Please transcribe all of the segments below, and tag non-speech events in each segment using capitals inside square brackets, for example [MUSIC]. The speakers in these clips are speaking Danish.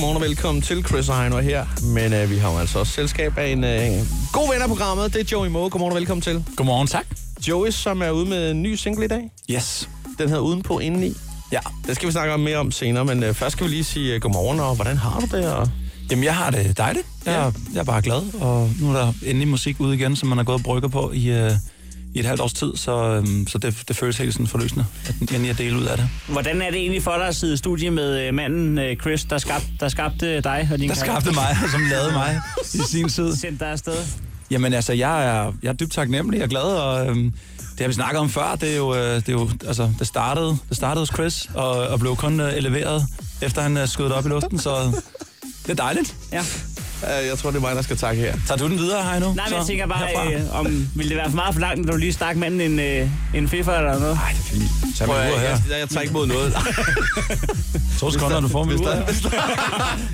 Godmorgen og velkommen til Chris og Heino her. Men øh, vi har jo altså også selskab af en øh, god ven af programmet. Det er Joey Moe. Godmorgen og velkommen til. Godmorgen, tak. Joey, som er ude med en ny single i dag. Yes. Den hedder Udenpå Indeni. Ja. Det skal vi snakke om mere om senere, men øh, først skal vi lige sige øh, godmorgen, og hvordan har du det? Og... Jamen, jeg har det dejligt. Jeg, ja. jeg er bare glad, og nu er der endelig musik ude igen, som man har gået og brygger på i, øh, i et halvt års tid, så, øhm, så det, det føles helt sådan forløsende, at endelig er dele ud af det. Hvordan er det egentlig for dig at sidde i studie med øh, manden øh, Chris, der, skab, der skabte dig og din Der skabte mig, [LAUGHS] som lavede mig i sin tid. Sendte dig afsted? Jamen altså, jeg er, jeg er dybt taknemmelig og glad, og øhm, det har vi snakket om før. Det er jo, øh, det, er jo altså, det startede, det startede hos Chris, og, og blev kun eleveret, efter han skød op i luften, så det er dejligt. Ja. Jeg tror, det er mig, der skal takke her. Tager du den videre, Heino? Nej, men jeg tænker bare, herfra? øh, om ville det være for meget for langt, når du lige stak manden en, øh, en fiffer eller noget? Ej, det er fint. Tag Prøv, jeg, jeg, jeg, jeg tager ikke mod noget. [LAUGHS] To sekunder, du får hvis der-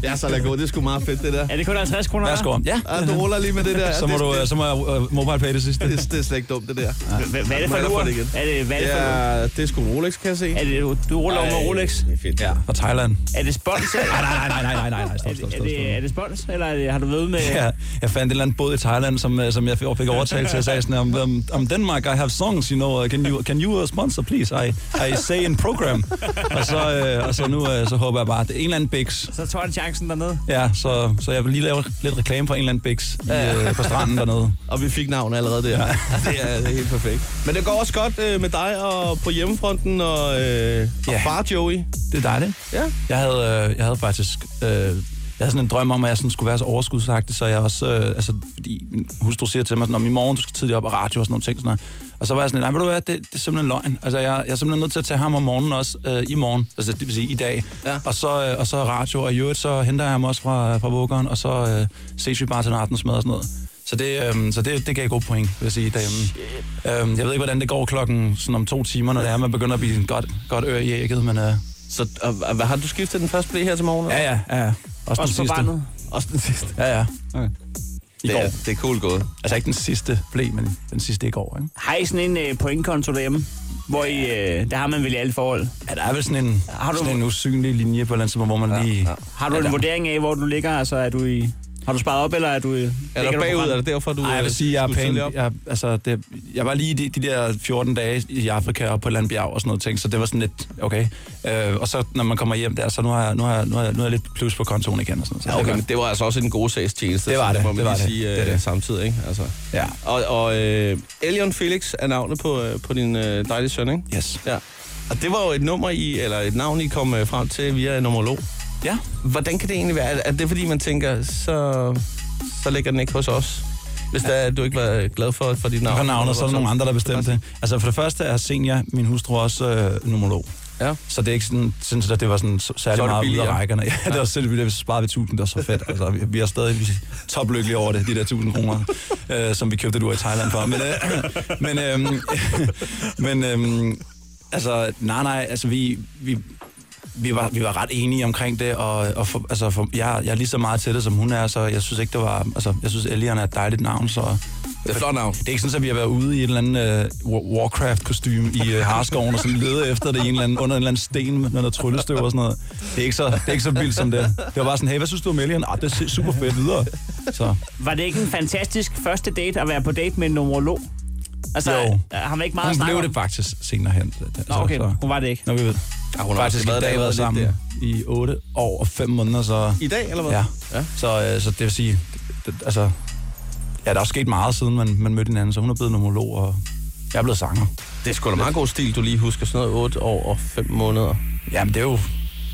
[LAUGHS] ja, så lad gå. Det er sgu meget fedt, det der. Er det kun 50 kroner? Værsgo. Ja, Ja, du ruller lige med det der. så må, det, du, så må jeg uh, mobile pay det sidste. det, det er slet ikke dumt, det der. Hva- Hvad er det for et ur? igen? Er det, hvad er det for et? Ja, det er sgu en Rolex, kan jeg se. Er det, du, ruller over med Rolex? Det er fedt. Ja, fra Thailand. Er det spons? Nej, nej, nej, nej, nej, nej, nej, Er stop, det, stop, er, det, er det spons, eller er har du været med? Ja, jeg fandt en eller anden båd i Thailand, som, øh, som jeg fik fik overtalt til at sige sådan, om, um, Denmark, I have songs, you know, can you, can you uh, sponsor, please? I, I say in program. og så, øh, og så nu øh, så håber jeg bare, at det er en eller anden Bix. Så tog han chancen dernede. Ja, så, så jeg vil lige lave lidt reklame for en eller anden Bix i, øh, på stranden dernede. [LAUGHS] Og vi fik navn allerede der. Ja. [LAUGHS] det, er, det er helt perfekt. Men det går også godt øh, med dig og på hjemmefronten og, øh, og Ja. far Joey. Det er dejligt. Ja. Jeg havde, øh, jeg havde faktisk... Øh, jeg havde sådan en drøm om, at jeg sådan skulle være så overskudsagtig, så jeg også... Øh, altså, fordi min hustru siger til mig, sådan, om i morgen, du skal tidligt op og radio og sådan nogle ting. Sådan noget. Og så var jeg sådan, nej, ved du hvad, det, det er simpelthen løgn. Altså, jeg, jeg er simpelthen nødt til at tage ham om morgenen også, øh, i morgen. Altså, det vil sige i dag. Ja. Og, så, øh, og så radio, og i øvrigt, så henter jeg ham også fra, fra vuggeren, og så øh, ses vi bare til en aftensmad og sådan noget. Så det, øh, så det, det gav god point, vil jeg sige, derhjemme. Øh, jeg ved ikke, hvordan det går klokken sådan om to timer, når det er, man begynder at blive en godt, godt ør i ægget, men... Øh, Så og, og, hvad har du skiftet den første blæ her til morgen? ja, ja, ja. Også, Også den sidste. barnet. Også den sidste. Ja, ja. Okay. I Det går. er, det er cool gået. Altså ikke den sidste blæ, men den sidste i går, ikke? Har I sådan en øh, pointkonto derhjemme? Hvor I, øh, der har man vel i alle forhold. Ja, der er vel sådan en, Har du- sådan en usynlig linje på et eller andet hvor man lige... ja. Har du Ja, en der- vurdering af, hvor du ligger? Altså, er du i... Har du sparet op, eller er du... i- Er du på bagud? Er det derfor, du Nej, jeg vil øh, sige, jeg er op? Jeg, altså, det, jeg var lige de, de der 14 dage i Afrika og på et eller andet bjerg og sådan noget ting, så det var sådan lidt, okay. Øh, og så når man kommer hjem der, så nu har jeg, nu har jeg, nu har jeg, nu har jeg lidt plus på kontoen igen og sådan noget. Så Ja, det okay, er men det var altså også en god sags tjeneste. Det var det, man det var det. sige Det er øh, det. samtidig, ikke? Altså. Ja, Og, og øh, Elion Felix er navnet på, øh, på din øh, dejlige søn, ikke? yes. Ja. Og det var jo et nummer i, eller et navn, I kom øh, frem til via en numerolog. Ja, Hvordan kan det egentlig være? Er det fordi, man tænker, så, så ligger den ikke hos os? Hvis er, du ikke var glad for, for dit navn. på navnet, så er der nogle andre, der bestemte det. Altså for det første er Senja, min hustru, også øh, numerolog. Ja. Så det er ikke sådan, synes at det var sådan så- særlig Så meget ude af billigere. rækkerne. Ja, det var selv vildt, hvis vi sparede vi 1000, det var så fedt. Altså, vi, vi er stadig vi er toplykkelige over det, de der 1000 kroner, øh, som vi købte ur i Thailand for. Men, øh, men, øh, [LAUGHS] men øh, altså, nej, nej, altså vi, vi, vi var, vi var ret enige omkring det, og, og for, altså, for, jeg, jeg er lige så meget til det, som hun er, så jeg synes ikke, det var, altså, jeg synes, Elian er et dejligt navn, så... Det er flot navn. Det er ikke sådan, at vi har været ude i et eller andet uh, Warcraft-kostyme i uh, Harskoven og sådan lede efter det i en eller anden, under en eller anden sten med noget tryllestøv og sådan noget. Det er ikke så, det er ikke så vildt som det. Det var bare sådan, hey, hvad synes du om Elian? Ah, det er super fedt videre. Så Var det ikke en fantastisk første date at være på date med en numerolog? Altså, Jo. har man ikke meget hun at snakke blev om? det faktisk senere hen. Nå, okay, Så, hun var det ikke. Nå, vi ved. Ja, hun har faktisk været dag været sammen der. i 8 år og 5 måneder, så... I dag, eller hvad? Ja. ja. Så, øh, så det vil sige, det, det, altså, ja, der er også sket meget siden man, man mødte hinanden, så hun er blevet numerolog, og jeg er blevet sanger. Det er sgu da meget god stil, du lige husker sådan noget 8 år og 5 måneder. Jamen, det er jo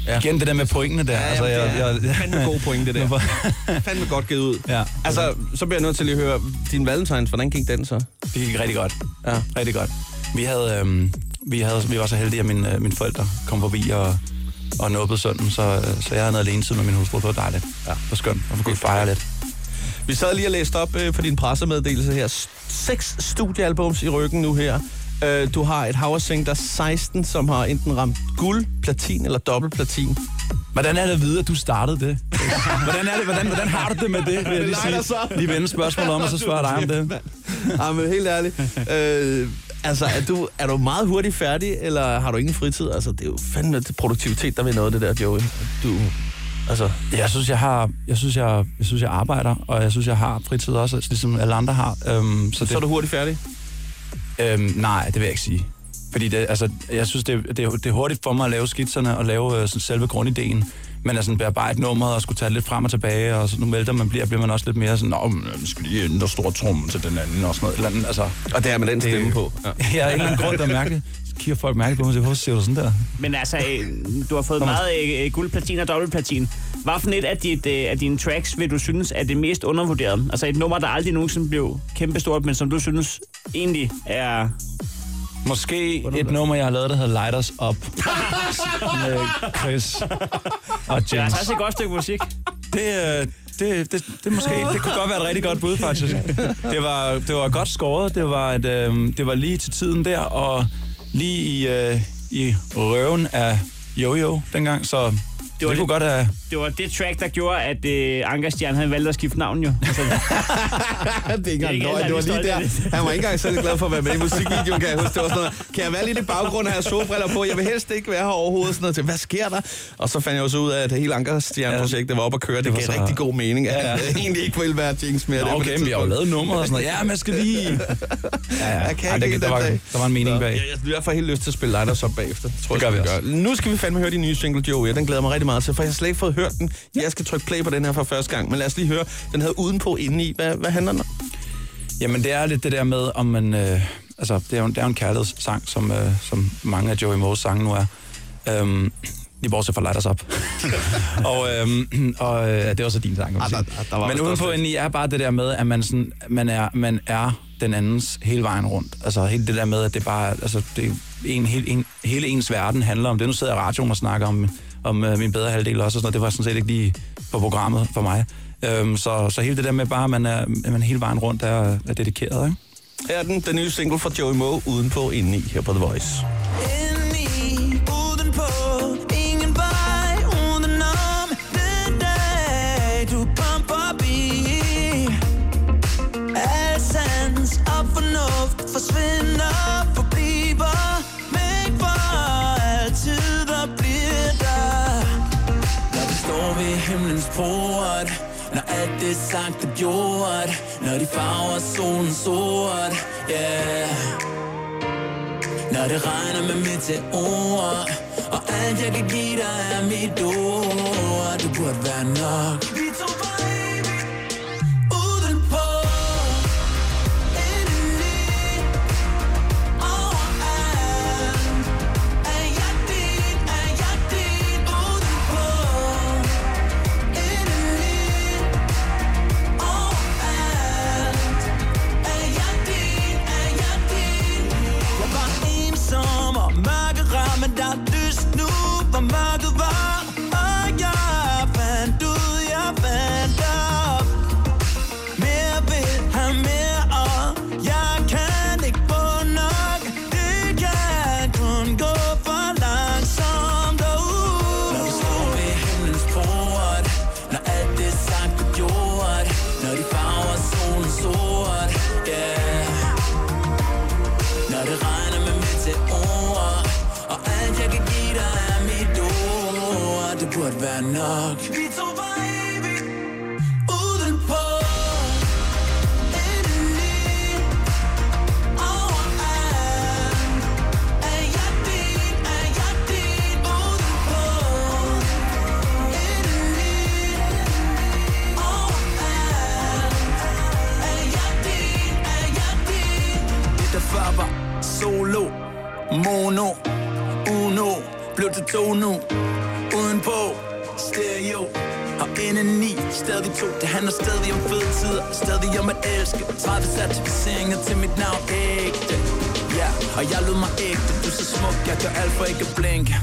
Ja. ja. igen det der med pointene der. altså, jeg, jeg, jeg, fandme god pointe, det der. [LAUGHS] fandme godt givet ud. ja, Altså, så bliver jeg nødt til lige at høre, din valentines, hvordan gik den så? det gik rigtig godt. Ja. Rigtig godt. Vi havde, øhm, vi havde, vi var så heldige, at mine, øh, mine forældre kom forbi og, og nåbede sønnen, så, øh, så jeg havde noget alene tid med min hustru. Det var dejligt. Ja. Det var skønt. Og vi kunne fejre lidt. Vi sad lige og læste op øh, på din pressemeddelelse her. Seks studiealbums i ryggen nu her. Øh, du har et hav der 16, som har enten ramt guld, platin eller dobbelt platin. Hvordan er det at vide, at du startede det? [LAUGHS] Hvordan, er det, hvordan, hvordan har du det med det? Vil jeg lige, sige. lige vende spørgsmålet om, og så spørger dig om det. [LAUGHS] Ja, men helt ærligt. Øh, altså, er du, er du meget hurtigt færdig, eller har du ingen fritid? Altså, det er jo fandme til produktivitet, der vil noget, det der, Joey. Du, Altså, Jeg synes, jeg har, jeg synes, jeg, jeg synes, jeg arbejder, og jeg synes, jeg har fritid også, altså, ligesom alle andre har. Øhm, så det, så er du hurtigt færdig? øhm, nej, det vil jeg ikke sige. Fordi det, altså, jeg synes, det, det, er- det er hurtigt for mig at lave skitserne og lave øh, sådan selve grundideen. Men altså bearbejde nummeret og skulle tage lidt frem og tilbage, og så nu melder man bliver, bliver man også lidt mere sådan, Nå, men, øh, skal lige ændre stor trum til den anden og sådan noget. Eller andet, altså, Og det er med den stemme på. Ja. jeg har ikke nogen grund, der er mærkeligt. Så kigger folk mærkeligt på mig og siger, hvorfor siger du sådan der? Men altså, øh, du har fået meget øh, guld, platin og dobbeltplatin. Hvad for et af, dit, øh, af dine tracks vil du synes er det mest undervurderet? Altså et nummer, der aldrig nogensinde blev kæmpestort, men som du synes egentlig er... Måske et nummer, jeg har lavet, der hedder Light Us Up. [LAUGHS] med Chris og Det er James. også et godt stykke musik. Det, øh, det, det, det, måske, det kunne godt være et rigtig godt bud, faktisk. Det var, det var godt skåret. Det var, et, øh, det var lige til tiden der, og lige i, øh, i røven af Jojo dengang, så det, det det- kunne godt have... Det var det track, der gjorde, at øh, Ankerstjern havde valgt at skifte navn jo. [LAUGHS] Altså, det er ikke engang løgn. Det var lige der. Han var ikke engang særlig glad for at være med i musikvideoen, kan jeg huske. Det var sådan noget, kan jeg være lidt i baggrund og have solbriller på? Jeg vil helst ikke være her overhovedet. Sådan noget til, hvad sker der? Og så fandt jeg også ud af, at hele Ankerstjern-projektet var op at køre. Det, Det var gav så- rigtig god mening. At Ja, ja. han egentlig ikke ville være Jinx mere. Nå, okay, det men vi har jo lavet nummer og sådan noget. Ja, man skal lige... [LAUGHS] Ja, ja. Jeg kan Ej, ikke der, var, der var en mening bag. Jeg, jeg i hvert fald helt lyst til at spille Lighters op bagefter. Tror Det jeg, gør vi gøre. Nu skal vi fandme høre din nye single, Joey, den glæder jeg mig rigtig meget til, for jeg har slet ikke fået hørt den. Jeg skal trykke play på den her for første gang, men lad os lige høre. Den hedder Udenpå Indeni. Hvad, hvad handler den om? Jamen, det er lidt det der med, om man... Øh, altså, det er jo, det er jo en kærlighedssang, som, øh, som mange af Joey Moes sange nu er. Øhm, lige bortset fra Light Us Up. [LAUGHS] og øhm, og øh, det er også din sang, kan man Ah, sige. der- der var Men udenpå indeni er bare det der med, at man, sådan, man, er, man er den andens hele vejen rundt. Altså hele det der med, at det bare... Altså, det en, hele, en, hele ens verden handler om det. Nu sidder jeg i radioen og snakker om, om øh, min bedre halvdel også, og sådan noget. Det var sådan set ikke lige på programmet for mig. Øhm, så, så hele det der med bare, at man er, at man hele vejen rundt er, er dedikeret, ikke? Her er den, den nye single fra Joey Moe, Udenpå Indeni, her på The Voice. Himlens port Når alt det er sagt og gjort. Når de farver solen sort, yeah. Når det regner med meteorer Og alt jeg kan give dig er mit ord. Du burde være nok. Burde være nok. Vi to for evigt det der før var solo, mono, uno, blev til to nu, indeni, stadig to, det handler stadig om fede tider, stadig om at elske, 30 certificeringer til mit navn, ægte, ja, yeah. og jeg lød mig ægte, du er så smuk, jeg gør alt for ikke at blinke.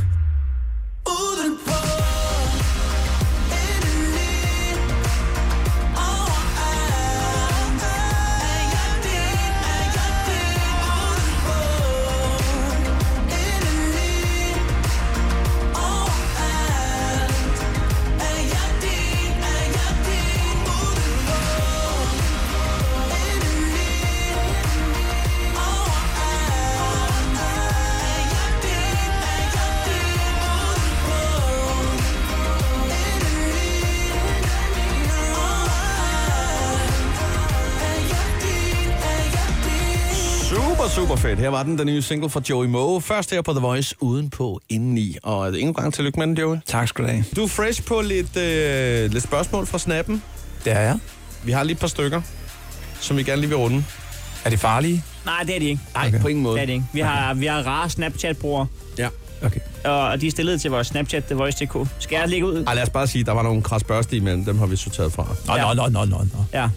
Super fedt. Her var den, den nye single fra Joey Moe. Først her på The Voice, udenpå, indeni. Og endnu gang tillykke med den, Joey. Tak skal du have. Du er fresh på lidt, øh, lidt spørgsmål fra snappen. Det er jeg. Vi har lige et par stykker, som vi gerne lige vil runde. Er de farlige? Nej, det er de ikke. Nej, okay. på ingen måde. Det er de ikke. Vi har, vi har rare Snapchat-brugere, Ja. Okay. og de er stillet til vores Snapchat, The Voice.dk. Skal jeg lægge ud? Ej, lad os bare sige, der var nogle kras børste imellem. Dem har vi sorteret fra. Nå, Ja. nå, nå, nå, nå, nå. Ja.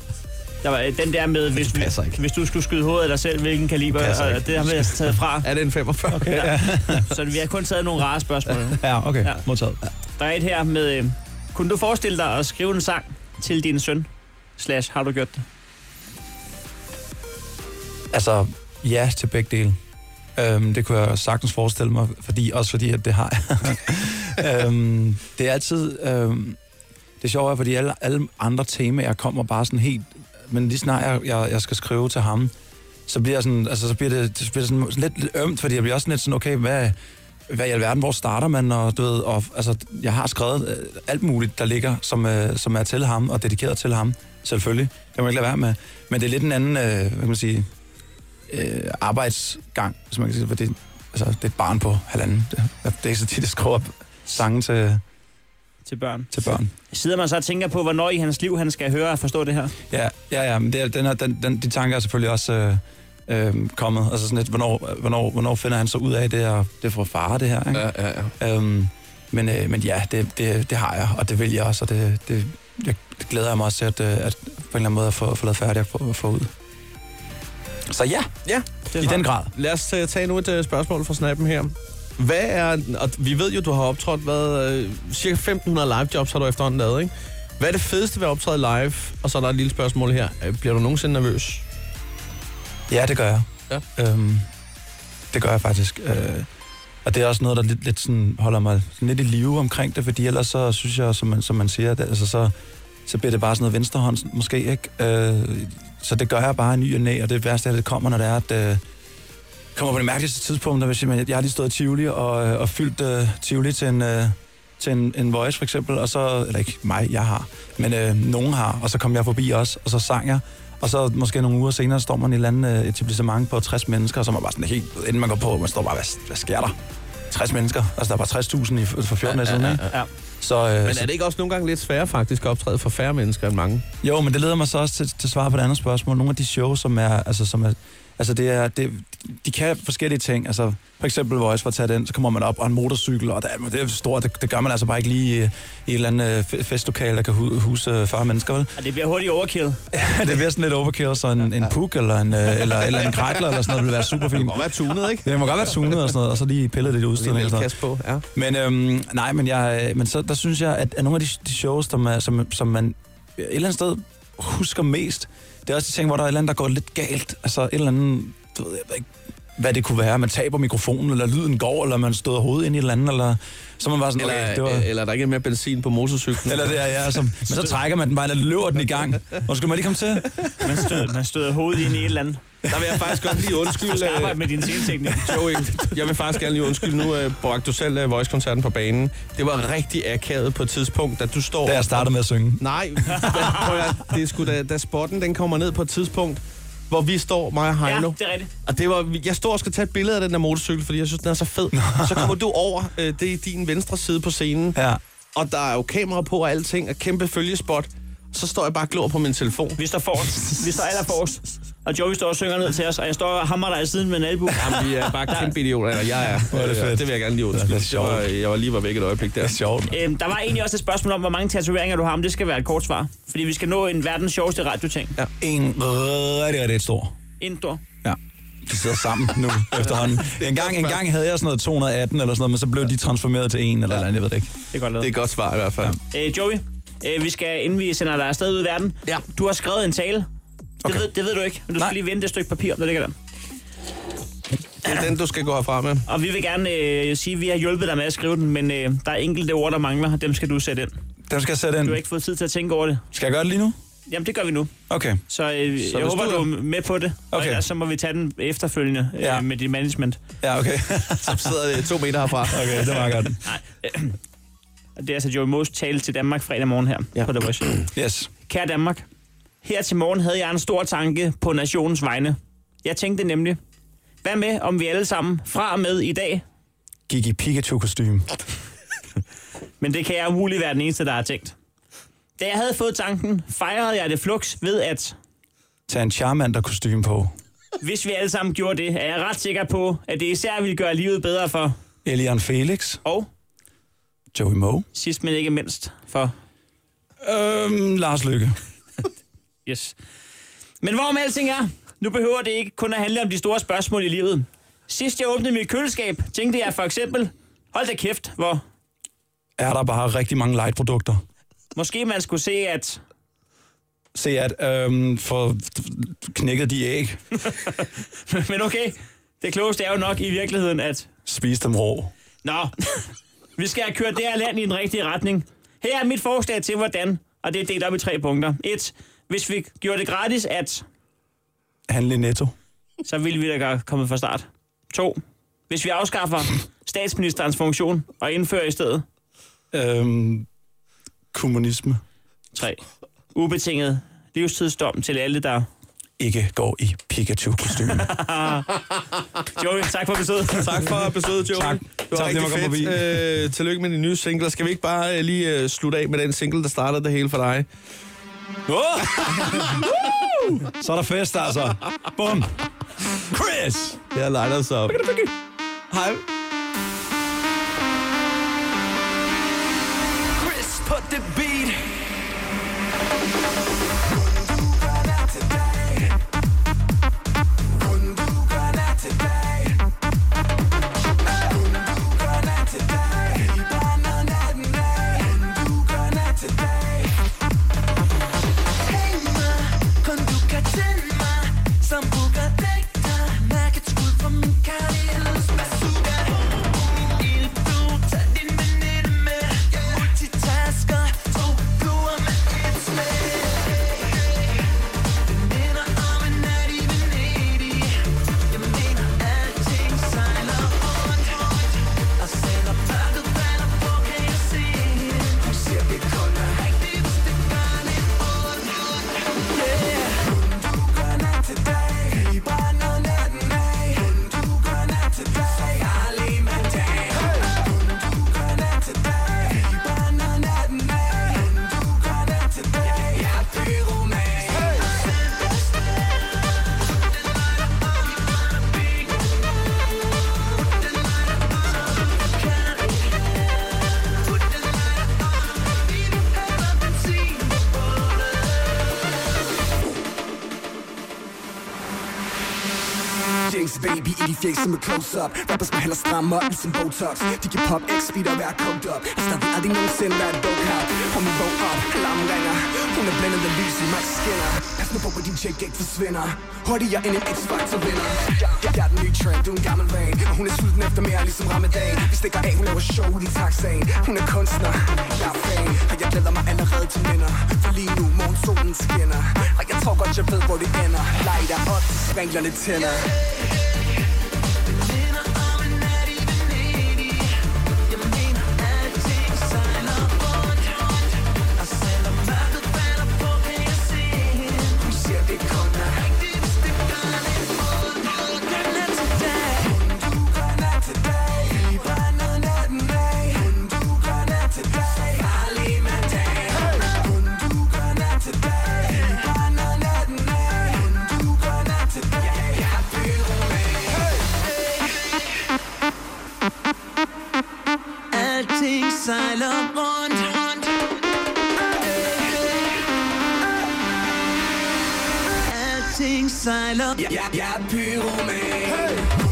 Der var øh, den der med, hvis, ikke. hvis du skulle skyde hovedet af dig selv, hvilken kaliber, passer og det har vi altså taget fra. Er det en 45? Okay. Ja. [LAUGHS] Så vi har kun taget nogle rare spørgsmål. Ja, okay. Ja. Modtaget. Der er et her med, øh, kunne du forestille dig at skrive en sang til din søn? Slash, har du gjort det? Altså, ja til begge dele. Øhm, det kunne jeg sagtens forestille mig, fordi, også fordi, at det har jeg. [LAUGHS] øhm, det er altid... Øhm, det er sjovt, fordi alle, alle andre temaer kommer bare sådan helt... Men lige snart jeg, jeg, jeg skal skrive til ham, så bliver, jeg sådan, altså, så bliver det, det bliver sådan lidt, lidt ømt, fordi jeg bliver også lidt sådan, okay, hvad, hvad i alverden, hvor starter man? Og, du ved, og, altså, jeg har skrevet øh, alt muligt, der ligger, som, øh, som er til ham og dedikeret til ham, selvfølgelig. Det må jeg ikke lade være med. Men det er lidt en anden, øh, hvad kan man sige, øh, arbejdsgang, hvis man kan sige fordi for det, altså, det er et barn på halvanden. Det, det er ikke så tit, jeg skriver sange til, til børn. til børn. Sidder man så og tænker på, hvornår i hans liv han skal høre og forstå det her? Ja, ja, ja men det er, den er, den, den, de tanker er selvfølgelig også øh, øh, kommet. Altså sådan lidt, hvornår, hvornår, hvornår finder han så ud af det, og det er fra far, det her, ikke? Ja, ja, ja. Øhm, men, øh, men ja, det, det, det har jeg, og det vil jeg også, og det, det, jeg, det glæder jeg mig også til, at, øh, at på en eller anden måde at få, få lavet færdigt og få, få ud. Så ja, ja. Det i den grad. Lad os uh, tage nu et uh, spørgsmål fra snappen her. Hvad er, og vi ved jo, du har optrådt, hvad, uh, cirka 1500 live jobs har du efterhånden lavet, ikke? Hvad er det fedeste ved at optræde live? Og så er der et lille spørgsmål her. Uh, Bliver du nogensinde nervøs? Ja, det gør jeg. Ja. Øhm, det gør jeg faktisk. Øh, og det er også noget, der lidt, lidt sådan, holder mig lidt i live omkring det, fordi ellers så synes jeg, som man, som man siger, at, altså, så, så bliver det bare sådan noget venstrehånd, måske ikke. Øh, så det gør jeg bare i ny og næ, og det værste er, at det kommer, når det er, at øh, kommer på det mærkeligste tidspunkt, hvis jeg, jeg har lige stået i Tivoli og, øh, og fyldt øh, Tivoli til en... Øh, til en, en voice for eksempel, og så, eller ikke mig, jeg har, men øh, nogen har, og så kom jeg forbi også, og så sang jeg, og så måske nogle uger senere står man i et eller andet øh, etablissement på 60 mennesker, så er man bare sådan helt, inden man går på, man står bare, hvad, hvad sker der? 60 mennesker, altså der var 60.000 i, for 14 dage siden, ikke? Ja. Så, øh, Men er det ikke også nogle gange lidt sværere faktisk at optræde for færre mennesker end mange? jo, men det leder mig så også til, til svar på det andet spørgsmål. Nogle af de shows, som er, altså, som er, altså det er, det, de kan forskellige ting. Altså, for eksempel Voice, for at tage den, så kommer man op og en motorcykel, og det er, det er stort, det, det gør man altså bare ikke lige i, i et eller andet øh, fe- festlokale, der kan hu- huse 40 mennesker, vel? Og det bliver hurtigt overkill. [LAUGHS] det bliver sådan lidt overkill, så en, en puk eller en, øh, eller, eller en krakler eller sådan noget vil være super fint. Det må være tunet, ikke? Det må godt være tunet og sådan noget, og så lige pillet lidt udstyr. Lige kasse på, ja. Men, øhm, nej, men, jeg, men så, der synes jeg, at, at nogle af de, de shows, som, er, som, som man et eller andet sted husker mest, det er også de ting, hvor der er et eller andet, der går lidt galt. Altså et eller andet, du ved, jeg ved ikke, hvad det kunne være. Man taber mikrofonen, eller lyden går, eller man støder hovedet ind i et eller andet, eller så man bare sådan, Eller, okay, det var... eller der ikke er mere benzin på motorcyklen. Eller det er, ja, som, men så trækker man den bare, eller løber den i gang. Og skal man lige komme til? Man støder, man støder hovedet ind i et eller andet. Der vil jeg faktisk godt lige Du undskylde... skal øh, arbejde med din sceneteknik. [LAUGHS] Joey, jeg vil faktisk gerne lige undskylde. Nu uh, bragte du selv uh, Voice-koncerten på banen. Det var rigtig akavet på et tidspunkt, da du står... Da jeg startede med at synge. Nej, da, prøv at, det er sgu da, da spotten den kommer ned på et tidspunkt, hvor vi står, mig og Ja, Heino. det er rigtigt. Og det var, jeg står og skal tage et billede af den der motorcykel, fordi jeg synes, den er så fed. Så kommer du over, øh, det er din venstre side på scenen, Ja. og der er jo kamera på og alting, og kæmpe følgespot. Så står jeg bare og glor på min telefon. Vi står forrest. Vi står aller forrest. Og Joey står og synger ned til os, og jeg står og hammer dig i siden med en albu. Jamen, vi er bare kæmpe idioter, eller jeg er. Hvor er det fedt. det vil jeg gerne lige undskylde. Ja, det er var, sjovt. jeg var lige var væk et øjeblik der. Det er sjovt. Øhm, der var egentlig også et spørgsmål om, hvor mange tatoveringer du har, men det skal være et kort svar. Fordi vi skal nå en verdens sjoveste radioting. En rigtig, rigtig stor. En stor. Ja. De sidder sammen nu [LAUGHS] efterhånden. En gang, en gang havde jeg sådan noget 218 eller sådan noget, men så blev de transformeret til en eller, andet, jeg ved det ikke. Det er godt Det er et godt svar i hvert fald. Øh, Joey, øh, vi skal, inden vi sender dig afsted ud i verden, Ja. du har skrevet en tale. Det, Okay. ved, det ved du ikke, men du skal Nej. lige vende det stykke papir, der ligger der. Det er den, du skal gå herfra med. Og vi vil gerne øh, sige, at vi har hjulpet dig med at skrive den, men øh, der er enkelte ord, der mangler, og dem skal du sætte ind. Dem skal jeg sætte ind. Du har ikke fået tid til at tænke over det. Skal jeg gøre det lige nu? Jamen, det gør vi nu. Okay. Så, øh, Så jeg håber, du er- er med på det. Okay. Og ellers så må vi tage den efterfølgende øh, Ja. med dit management. Ja, okay. [LAUGHS] Så sidder det to meter herfra. [LAUGHS] okay, det var godt. [CLEARS THROAT] Og det er altså Joey Moes tale til Danmark fredag morgen her Ja. på The Voice. Yes. Kære Danmark, her til morgen havde jeg en stor tanke på nationens vegne. Jeg tænkte nemlig, Hvad med, om vi alle sammen fra og med i dag, Gik i Pikachu-kostyme. men det kan jeg umuligt være den eneste, der har tænkt. Da jeg havde fået tanken, fejrede jeg det flux ved at, Tag en Charmander-kostyme på. hvis vi alle sammen gjorde det, er jeg ret sikker på, at det især ville gøre livet bedre for, Elian Felix. og Joey Moe. sidst men ikke mindst for Øhm, Lars Lykke. [LAUGHS] Yes. Men hvorom alting er, nu behøver det ikke kun at handle om de store spørgsmål i livet. Sidst jeg åbnede mit køleskab, tænkte jeg for eksempel, hold da kæft, hvor Er der bare rigtig mange light-produkter. måske man skulle se, at Se at øhm, for knækket de æg. [LAUGHS] Men okay, det klogeste er jo nok i virkeligheden, at... Spis dem rå. Nå, vi skal have kørt det her land i den rigtige retning. Her er mit forslag til, hvordan, og det er delt op i tre punkter. Et, hvis vi gjorde det gratis, at Handle netto. så ville vi da gøre kommet fra start. To, hvis vi afskaffer statsministerens funktion og indfører i stedet. Øhm, kommunisme. Tre, ubetinget livstidsdom til alle, der... Ikke går i Pikachu-kostyme. [LAUGHS] Joey, tak for besøget. Tak for besøget, Joey. Tak. Det var Tak, rigtig det var fedt. Øh, tillykke med din nye single. Skal vi ikke bare øh, lige øh, slutte af med den single, der startede det hele for dig? Så er der fest, altså. Bum. Chris! Her lighter os op. Hej. Baby i de fjæse med close-up. Rappers må hellere stramme op ligesom Botox. De kan pop X speed og være coked up. Har stadig aldrig nogensinde været dope her Og min våg op, alarmen ringer Hun er blændet af lys i Max Skinner. Pas nu på, hvor din check ikke forsvinder. Hurtigere end en X-Factor vinder. Jeg, jeg er den nye trend, du er en gammel van Og hun er sulten efter mere ligesom Ramadan. Vi stikker af, hun laver show i taxaen. Hun er kunstner, jeg er fan. Og jeg glæder mig allerede til minder. For lige nu morgen solen skinner. Og jeg tror godt, jeg ved, hvor det ender. Lighter op til spanglerne tænder. yeah. Alting sejler Jeg, jeg, jeg er pyroman